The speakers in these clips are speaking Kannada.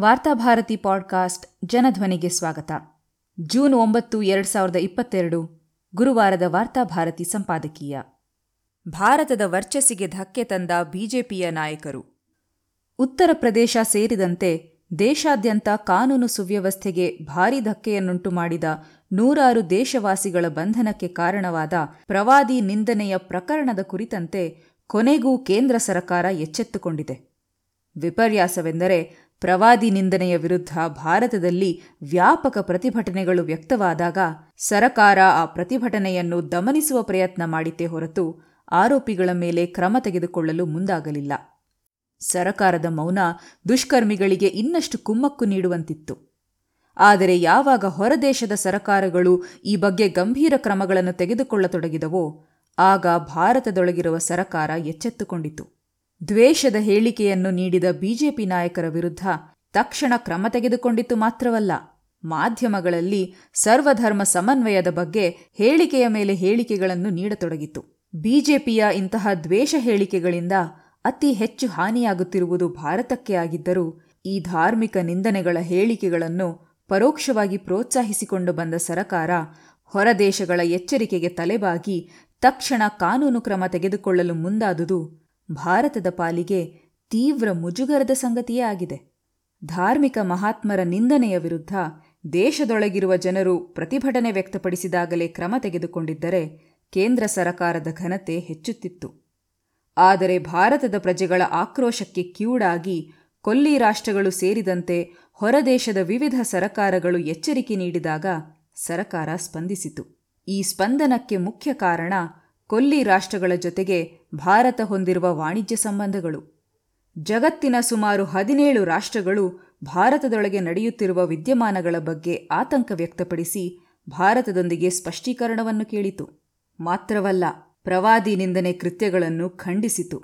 ವಾರ್ತಾಭಾರತಿ ಪಾಡ್ಕಾಸ್ಟ್ ಜನಧ್ವನಿಗೆ ಸ್ವಾಗತ. ಜೂನ್ ಒಂಬತ್ತು, ಎರಡು ಸಾವಿರದ ಇಪ್ಪತ್ತೆರಡು, ಗುರುವಾರದ ವಾರ್ತಾಭಾರತಿ ಸಂಪಾದಕೀಯ. ಭಾರತದ ವರ್ಚಸ್ಸಿಗೆ ಧಕ್ಕೆ ತಂದ ಬಿಜೆಪಿಯ ನಾಯಕರು. ಉತ್ತರ ಪ್ರದೇಶ ಸೇರಿದಂತೆ ದೇಶಾದ್ಯಂತ ಕಾನೂನು ಸುವ್ಯವಸ್ಥೆಗೆ ಭಾರೀ ಧಕ್ಕೆಯನ್ನುಂಟು ಮಾಡಿದ ನೂರಾರು ದೇಶವಾಸಿಗಳ ಬಂಧನಕ್ಕೆ ಕಾರಣವಾದ ಪ್ರವಾದಿ ನಿಂದನೆಯ ಪ್ರಕರಣದ ಕುರಿತಂತೆ ಕೊನೆಗೂ ಕೇಂದ್ರ ಸರಕಾರ ಎಚ್ಚೆತ್ತುಕೊಂಡಿದೆ. ವಿಪರ್ಯಾಸವೆಂದರೆ ಪ್ರವಾದಿ ನಿಂದನೆಯ ವಿರುದ್ಧ ಭಾರತದಲ್ಲಿ ವ್ಯಾಪಕ ಪ್ರತಿಭಟನೆಗಳು ವ್ಯಕ್ತವಾದಾಗ ಸರಕಾರ ಆ ಪ್ರತಿಭಟನೆಯನ್ನು ದಮನಿಸುವ ಪ್ರಯತ್ನ ಮಾಡಿತೇ ಹೊರತು ಆರೋಪಿಗಳ ಮೇಲೆ ಕ್ರಮ ತೆಗೆದುಕೊಳ್ಳಲು ಮುಂದಾಗಲಿಲ್ಲ. ಸರಕಾರದ ಮೌನ ದುಷ್ಕರ್ಮಿಗಳಿಗೆ ಇನ್ನಷ್ಟು ಕುಮ್ಮಕ್ಕು ನೀಡುವಂತಿತ್ತು. ಆದರೆ ಯಾವಾಗ ಹೊರದೇಶದ ಸರಕಾರಗಳು ಈ ಬಗ್ಗೆ ಗಂಭೀರ ಕ್ರಮಗಳನ್ನು ತೆಗೆದುಕೊಳ್ಳತೊಡಗಿದವೋ, ಆಗ ಭಾರತದೊಳಗಿರುವ ಸರಕಾರ ಎಚ್ಚೆತ್ತುಕೊಂಡಿತು. ದ್ವೇಷದ ಹೇಳಿಕೆಯನ್ನು ನೀಡಿದ ಬಿಜೆಪಿ ನಾಯಕರ ವಿರುದ್ಧ ತಕ್ಷಣ ಕ್ರಮ ತೆಗೆದುಕೊಂಡಿತು ಮಾತ್ರವಲ್ಲ, ಮಾಧ್ಯಮಗಳಲ್ಲಿ ಸರ್ವಧರ್ಮ ಸಮನ್ವಯದ ಬಗ್ಗೆ ಹೇಳಿಕೆಯ ಮೇಲೆ ಹೇಳಿಕೆಗಳನ್ನು ನೀಡತೊಡಗಿತು ಬಿಜೆಪಿಯ ಇಂತಹ ದ್ವೇಷ ಹೇಳಿಕೆಗಳಿಂದ ಅತಿ ಹೆಚ್ಚು ಹಾನಿಯಾಗುತ್ತಿರುವುದು ಭಾರತಕ್ಕೆ ಆಗಿದ್ದರೂ, ಈ ಧಾರ್ಮಿಕ ನಿಂದನೆಗಳ ಹೇಳಿಕೆಗಳನ್ನು ಪರೋಕ್ಷವಾಗಿ ಪ್ರೋತ್ಸಾಹಿಸಿಕೊಂಡು ಬಂದ ಸರಕಾರ ಹೊರದೇಶಗಳ ಎಚ್ಚರಿಕೆಗೆ ತಲೆಬಾಗಿ ತಕ್ಷಣ ಕಾನೂನು ಕ್ರಮ ತೆಗೆದುಕೊಳ್ಳಲು ಮುಂದಾದುದು ಭಾರತದ ಪಾಲಿಗೆ ತೀವ್ರ ಮುಜುಗರದ ಸಂಗತಿಯೇ ಆಗಿದೆ. ಧಾರ್ಮಿಕ ಮಹಾತ್ಮರ ನಿಂದನೆಯ ವಿರುದ್ಧ ದೇಶದೊಳಗಿರುವ ಜನರು ಪ್ರತಿಭಟನೆ ವ್ಯಕ್ತಪಡಿಸಿದಾಗಲೇ ಕ್ರಮ ತೆಗೆದುಕೊಂಡಿದ್ದರೆ ಕೇಂದ್ರ ಸರಕಾರದ ಘನತೆ ಹೆಚ್ಚುತ್ತಿತ್ತು. ಆದರೆ ಭಾರತದ ಪ್ರಜೆಗಳ ಆಕ್ರೋಶಕ್ಕೆ ಕಿವುಡಾಗಿ ಕೊಲ್ಲಿ ರಾಷ್ಟ್ರಗಳು ಸೇರಿದಂತೆ ಹೊರದೇಶದ ವಿವಿಧ ಸರಕಾರಗಳು ಎಚ್ಚರಿಕೆ ನೀಡಿದಾಗ ಸರಕಾರ ಸ್ಪಂದಿಸಿತು. ಈ ಸ್ಪಂದನಕ್ಕೆ ಮುಖ್ಯ ಕಾರಣ ಕೊಲ್ಲಿ ರಾಷ್ಟ್ರಗಳ ಜೊತೆಗೆ ಭಾರತ ಹೊಂದಿರುವ ವಾಣಿಜ್ಯ ಸಂಬಂಧಗಳು. ಜಗತ್ತಿನ ಸುಮಾರು ಹದಿನೇಳು ರಾಷ್ಟ್ರಗಳು ಭಾರತದೊಳಗೆ ನಡೆಯುತ್ತಿರುವ ವಿದ್ಯಮಾನಗಳ ಬಗ್ಗೆ ಆತಂಕ ವ್ಯಕ್ತಪಡಿಸಿ ಭಾರತದೊಂದಿಗೆ ಸ್ಪಷ್ಟೀಕರಣವನ್ನು ಕೇಳಿತು. ಮಾತ್ರವಲ್ಲ, ಪ್ರವಾದಿ ನಿಂದನೆ ಕೃತ್ಯಗಳನ್ನು ಖಂಡಿಸಿತು.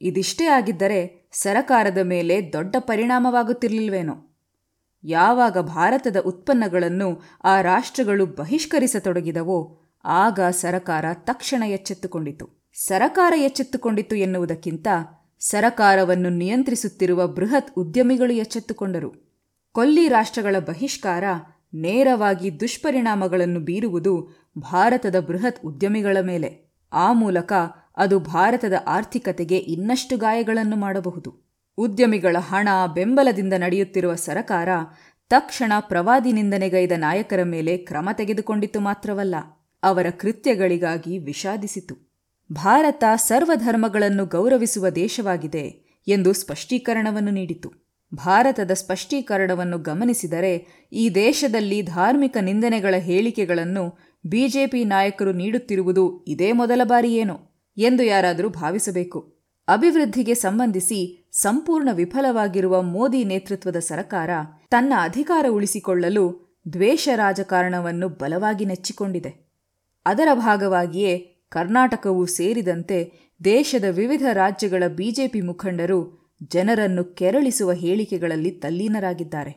ಇದಿಷ್ಟೇ ಆಗಿದ್ದರೆ ಸರಕಾರದ ಮೇಲೆ ದೊಡ್ಡ ಪರಿಣಾಮವಾಗುತ್ತಿರಲಿಲ್ವೇನೋ? ಯಾವಾಗ ಭಾರತದ ಉತ್ಪನ್ನಗಳನ್ನು ಆ ರಾಷ್ಟ್ರಗಳು ಬಹಿಷ್ಕರಿಸತೊಡಗಿದವೋ ಆಗ ಸರಕಾರ ತಕ್ಷಣ ಎಚ್ಚೆತ್ತುಕೊಂಡಿತು. ಸರಕಾರ ಎಚ್ಚೆತ್ತುಕೊಂಡಿತು ಎನ್ನುವುದಕ್ಕಿಂತ ಸರಕಾರವನ್ನು ನಿಯಂತ್ರಿಸುತ್ತಿರುವ ಬೃಹತ್ ಉದ್ಯಮಿಗಳು ಎಚ್ಚೆತ್ತುಕೊಂಡರು. ಕೊಲ್ಲಿ ರಾಷ್ಟ್ರಗಳ ಬಹಿಷ್ಕಾರ ನೇರವಾಗಿ ದುಷ್ಪರಿಣಾಮಗಳನ್ನು ಬೀರುವುದು ಭಾರತದ ಬೃಹತ್ ಉದ್ಯಮಿಗಳ ಮೇಲೆ. ಆ ಮೂಲಕ ಅದು ಭಾರತದ ಆರ್ಥಿಕತೆಗೆ ಇನ್ನಷ್ಟು ಗಾಯಗಳನ್ನು ಮಾಡಬಹುದು. ಉದ್ಯಮಿಗಳ ಹಣ ಬೆಂಬಲದಿಂದ ನಡೆಯುತ್ತಿರುವ ಸರಕಾರ ತಕ್ಷಣ ಪ್ರವಾದಿ ನಿಂದನೆಗೈದ ನಾಯಕರ ಮೇಲೆ ಕ್ರಮ ತೆಗೆದುಕೊಂಡಿತು ಮಾತ್ರವಲ್ಲ. ಅವರ ಕೃತ್ಯಗಳಿಗಾಗಿ ವಿಷಾದಿಸಿತು. ಭಾರತ ಸರ್ವಧರ್ಮಗಳನ್ನು ಗೌರವಿಸುವ ದೇಶವಾಗಿದೆ ಎಂದು ಸ್ಪಷ್ಟೀಕರಣವನ್ನು ನೀಡಿತು. ಭಾರತದ ಸ್ಪಷ್ಟೀಕರಣವನ್ನು ಗಮನಿಸಿದರೆ ಈ ದೇಶದಲ್ಲಿ ಧಾರ್ಮಿಕ ನಿಂದನೆಗಳ ಹೇಳಿಕೆಗಳನ್ನು ಬಿಜೆಪಿ ನಾಯಕರು ನೀಡುತ್ತಿರುವುದು ಇದೇ ಮೊದಲ ಬಾರಿಯೇನು ಎಂದು ಯಾರಾದರೂ ಭಾವಿಸಬೇಕು. ಅಭಿವೃದ್ಧಿಗೆ ಸಂಬಂಧಿಸಿ ಸಂಪೂರ್ಣ ವಿಫಲವಾಗಿರುವ ಮೋದಿ ನೇತೃತ್ವದ ಸರಕಾರ ತನ್ನ ಅಧಿಕಾರ ಉಳಿಸಿಕೊಳ್ಳಲು ದ್ವೇಷ ರಾಜಕಾರಣವನ್ನು ಬಲವಾಗಿ ನೆಚ್ಚಿಕೊಂಡಿದೆ. ಅದರ ಭಾಗವಾಗಿಯೇ ಕರ್ನಾಟಕವೂ ಸೇರಿದಂತೆ ದೇಶದ ವಿವಿಧ ರಾಜ್ಯಗಳ ಬಿಜೆಪಿ ಮುಖಂಡರು ಜನರನ್ನು ಕೆರಳಿಸುವ ಹೇಳಿಕೆಗಳಲ್ಲಿ ತಲ್ಲೀನರಾಗಿದ್ದಾರೆ.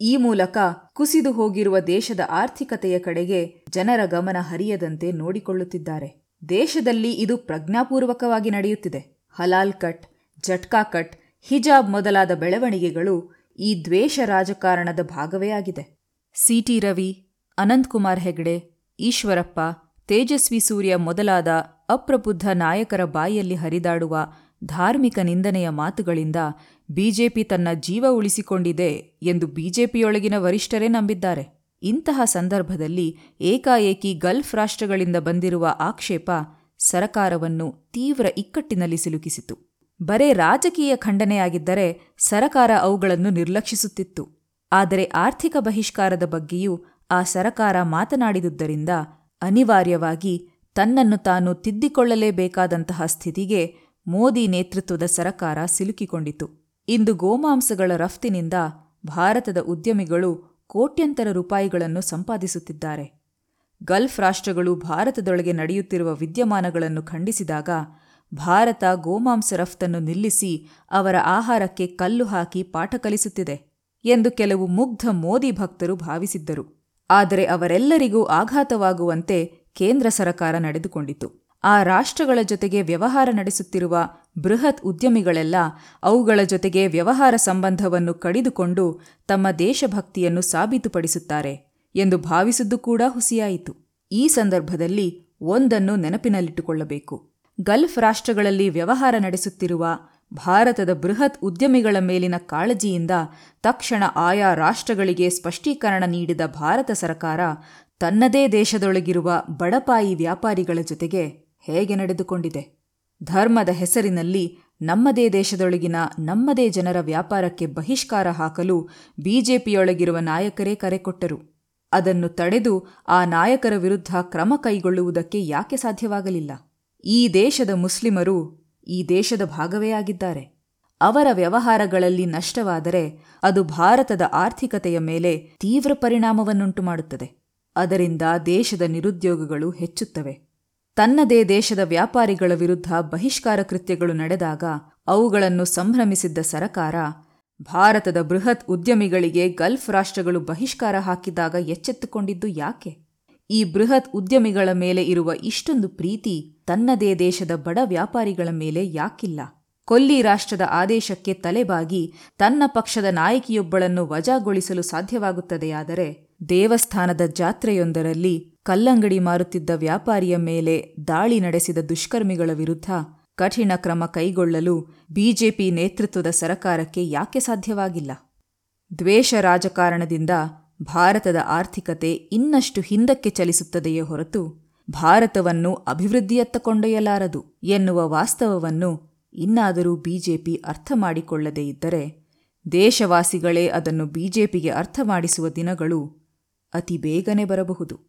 ಈ ಮೂಲಕ ಕುಸಿದು ಹೋಗಿರುವ ದೇಶದ ಆರ್ಥಿಕತೆಯ ಕಡೆಗೆ ಜನರ ಗಮನ ಹರಿಯದಂತೆ ನೋಡಿಕೊಳ್ಳುತ್ತಿದ್ದಾರೆ. ದೇಶದಲ್ಲಿ ಇದು ಪ್ರಜ್ಞಾಪೂರ್ವಕವಾಗಿ ನಡೆಯುತ್ತಿದೆ. ಹಲಾಲ್ ಕಟ್, ಜಟ್ಕಾ ಕಟ್, ಹಿಜಾಬ್ ಮೊದಲಾದ ಬೆಳವಣಿಗೆಗಳು ಈ ದ್ವೇಷ ರಾಜಕಾರಣದ ಭಾಗವೇ ಆಗಿದೆ. ಸಿಟಿ ರವಿ ಅನಂತಕುಮಾರ್ ಹೆಗಡೆ, ಈಶ್ವರಪ್ಪ ತೇಜಸ್ವಿ ಸೂರ್ಯ ಮೊದಲಾದ ಅಪ್ರಬುದ್ಧ ನಾಯಕರ ಬಾಯಲ್ಲಿ ಹರಿದಾಡುವ ಧಾರ್ಮಿಕ ನಿಂದನೆಯ ಮಾತುಗಳಿಂದ ಬಿಜೆಪಿ ತನ್ನ ಜೀವ ಉಳಿಸಿಕೊಂಡಿದೆ ಎಂದು ಬಿಜೆಪಿಯೊಳಗಿನ ವರಿಷ್ಠರೇ ನಂಬಿದ್ದಾರೆ. ಇಂತಹ ಸಂದರ್ಭದಲ್ಲಿ ಏಕಾಏಕಿ ಗಲ್ಫ್ ರಾಷ್ಟ್ರಗಳಿಂದ ಬಂದಿರುವ ಆಕ್ಷೇಪ ಸರಕಾರವನ್ನು ತೀವ್ರ ಇಕ್ಕಟ್ಟಿನಲ್ಲಿ ಸಿಲುಕಿಸಿತು. ಬರೇ ರಾಜಕೀಯ ಖಂಡನೆಯಾಗಿದ್ದರೆ ಸರಕಾರ ಅವುಗಳನ್ನು ನಿರ್ಲಕ್ಷಿಸುತ್ತಿತ್ತು. ಆದರೆ ಆರ್ಥಿಕ ಬಹಿಷ್ಕಾರದ ಬಗ್ಗೆಯೂ ಆ ಸರಕಾರ ಮಾತನಾಡಿದುದರಿಂದ ಅನಿವಾರ್ಯವಾಗಿ ತನ್ನನ್ನು ತಾನು ತಿದ್ದಿಕೊಳ್ಳಲೇಬೇಕಾದಂತಹ ಸ್ಥಿತಿಗೆ ಮೋದಿ ನೇತೃತ್ವದ ಸರಕಾರ ಸಿಲುಕಿಕೊಂಡಿತು. ಇಂದು ಗೋಮಾಂಸಗಳ ರಫ್ತಿನಿಂದ ಭಾರತದ ಉದ್ಯಮಿಗಳು ಕೋಟ್ಯಂತರ ರೂಪಾಯಿಗಳನ್ನು ಸಂಪಾದಿಸುತ್ತಿದ್ದಾರೆ. ಗಲ್ಫ್ ರಾಷ್ಟ್ರಗಳು ಭಾರತದೊಳಗೆ ನಡೆಯುತ್ತಿರುವ ವಿದ್ಯಮಾನಗಳನ್ನು ಖಂಡಿಸಿದಾಗ ಭಾರತ ಗೋಮಾಂಸ ರಫ್ತನ್ನು ನಿಲ್ಲಿಸಿ ಅವರ ಆಹಾರಕ್ಕೆ ಕಲ್ಲು ಹಾಕಿ ಪಾಠ ಕಲಿಸುತ್ತಿದೆ ಎಂದು ಕೆಲವು ಮುಗ್ಧ ಮೋದಿ ಭಕ್ತರು ಭಾವಿಸಿದ್ದರು. ಆದರೆ ಅವರೆಲ್ಲರಿಗೂ ಆಘಾತವಾಗುವಂತೆ ಕೇಂದ್ರ ಸರಕಾರ ನಡೆದುಕೊಂಡಿತು. ಆ ರಾಷ್ಟ್ರಗಳ ಜೊತೆಗೆ ವ್ಯವಹಾರ ನಡೆಸುತ್ತಿರುವ ಬೃಹತ್ ಉದ್ಯಮಿಗಳೆಲ್ಲ ಅವುಗಳ ಜೊತೆಗೆ ವ್ಯವಹಾರ ಸಂಬಂಧವನ್ನು ಕಡಿದುಕೊಂಡು ತಮ್ಮ ದೇಶಭಕ್ತಿಯನ್ನು ಸಾಬೀತುಪಡಿಸುತ್ತಾರೆ ಎಂದು ಭಾವಿಸಿದ್ದು ಕೂಡ ಹುಸಿಯಾಯಿತು. ಈ ಸಂದರ್ಭದಲ್ಲಿ ಒಂದನ್ನು ನೆನಪಿನಲ್ಲಿಟ್ಟುಕೊಳ್ಳಬೇಕು. ಗಲ್ಫ್ ರಾಷ್ಟ್ರಗಳಲ್ಲಿ ವ್ಯವಹಾರ ನಡೆಸುತ್ತಿರುವ ಭಾರತದ ಬೃಹತ್ ಉದ್ಯಮಿಗಳ ಮೇಲಿನ ಕಾಳಜಿಯಿಂದ ತಕ್ಷಣ ಆಯಾ ರಾಷ್ಟ್ರಗಳಿಗೆ ಸ್ಪಷ್ಟೀಕರಣ ನೀಡಿದ ಭಾರತ ಸರ್ಕಾರ ತನ್ನದೇ ದೇಶದೊಳಗಿರುವ ಬಡಪಾಯಿ ವ್ಯಾಪಾರಿಗಳ ಜೊತೆಗೆ ಹೇಗೆ ನಡೆದುಕೊಂಡಿದೆ? ಧರ್ಮದ ಹೆಸರಿನಲ್ಲಿ ನಮ್ಮದೇ ದೇಶದೊಳಗಿನ ನಮ್ಮದೇ ಜನರ ವ್ಯಾಪಾರಕ್ಕೆ ಬಹಿಷ್ಕಾರ ಹಾಕಲು ಬಿಜೆಪಿಯೊಳಗಿರುವ ನಾಯಕರೇ ಕರೆ ಕೊಟ್ಟರು. ಅದನ್ನು ತಡೆದು ಆ ನಾಯಕರ ವಿರುದ್ಧ ಕ್ರಮ ಕೈಗೊಳ್ಳುವುದಕ್ಕೆ ಯಾಕೆ ಸಾಧ್ಯವಾಗಲಿಲ್ಲ? ಈ ದೇಶದ ಮುಸ್ಲಿಮರು ಈ ದೇಶದ ಭಾಗವೇ ಆಗಿದ್ದಾರೆ. ಅವರ ವ್ಯವಹಾರಗಳಲ್ಲಿ ನಷ್ಟವಾದರೆ ಅದು ಭಾರತದ ಆರ್ಥಿಕತೆಯ ಮೇಲೆ ತೀವ್ರ ಪರಿಣಾಮವನ್ನುಂಟು ಮಾಡುತ್ತದೆ. ಅದರಿಂದ ದೇಶದ ನಿರುದ್ಯೋಗಗಳು ಹೆಚ್ಚುತ್ತವೆ. ತನ್ನದೇ ದೇಶದ ವ್ಯಾಪಾರಿಗಳ ವಿರುದ್ಧ ಬಹಿಷ್ಕಾರ ಕೃತ್ಯಗಳು ನಡೆದಾಗ ಅವುಗಳನ್ನು ಸಂಭ್ರಮಿಸಿದ್ದ ಸರಕಾರ ಭಾರತದ ಬೃಹತ್ ಉದ್ಯಮಿಗಳಿಗೆ ಗಲ್ಫ್ ರಾಷ್ಟ್ರಗಳು ಬಹಿಷ್ಕಾರ ಹಾಕಿದಾಗ ಎಚ್ಚೆತ್ತುಕೊಂಡಿದ್ದು ಯಾಕೆ? ಈ ಬೃಹತ್ ಉದ್ಯಮಿಗಳ ಮೇಲೆ ಇರುವ ಇಷ್ಟೊಂದು ಪ್ರೀತಿ ತನ್ನದೇ ದೇಶದ ಬಡ ವ್ಯಾಪಾರಿಗಳ ಮೇಲೆ ಯಾಕಿಲ್ಲ. ಕೊಲ್ಲಿ ರಾಷ್ಟ್ರದ ಆದೇಶಕ್ಕೆ ತಲೆಬಾಗಿ ತನ್ನ ಪಕ್ಷದ ನಾಯಕಿಯೊಬ್ಬಳನ್ನು ವಜಾಗೊಳಿಸಲು ಸಾಧ್ಯವಾಗುತ್ತದೆಯಾದರೆ ದೇವಸ್ಥಾನದ ಜಾತ್ರೆಯೊಂದರಲ್ಲಿ ಕಲ್ಲಂಗಡಿ ಮಾರುತ್ತಿದ್ದ ವ್ಯಾಪಾರಿಯ ಮೇಲೆ ದಾಳಿ ನಡೆಸಿದ ದುಷ್ಕರ್ಮಿಗಳ ವಿರುದ್ಧ ಕಠಿಣ ಕ್ರಮ ಕೈಗೊಳ್ಳಲು ಬಿಜೆಪಿ ನೇತೃತ್ವದ ಸರಕಾರಕ್ಕೆ ಯಾಕೆ ಸಾಧ್ಯವಾಗಿಲ್ಲ? ದ್ವೇಷ ರಾಜಕಾರಣದಿಂದ ಭಾರತದ ಆರ್ಥಿಕತೆ ಇನ್ನಷ್ಟು ಹಿಂದಕ್ಕೆ ಚಲಿಸುತ್ತದೆಯೇ ಹೊರತು ಭಾರತವನ್ನು ಅಭಿವೃದ್ಧಿಯತ್ತ ಕೊಂಡೊಯ್ಯಲಾರದು ಎನ್ನುವ ವಾಸ್ತವವನ್ನು ಇನ್ನಾದರೂ ಬಿಜೆಪಿ ಅರ್ಥ ಮಾಡಿಕೊಳ್ಳದೇ ಇದ್ದರೆ ದೇಶವಾಸಿಗಳೇ ಅದನ್ನು ಬಿಜೆಪಿಗೆ ಅರ್ಥ ಮಾಡಿಸುವ ದಿನಗಳು ಅತಿ ಬೇಗನೆ ಬರಬಹುದು.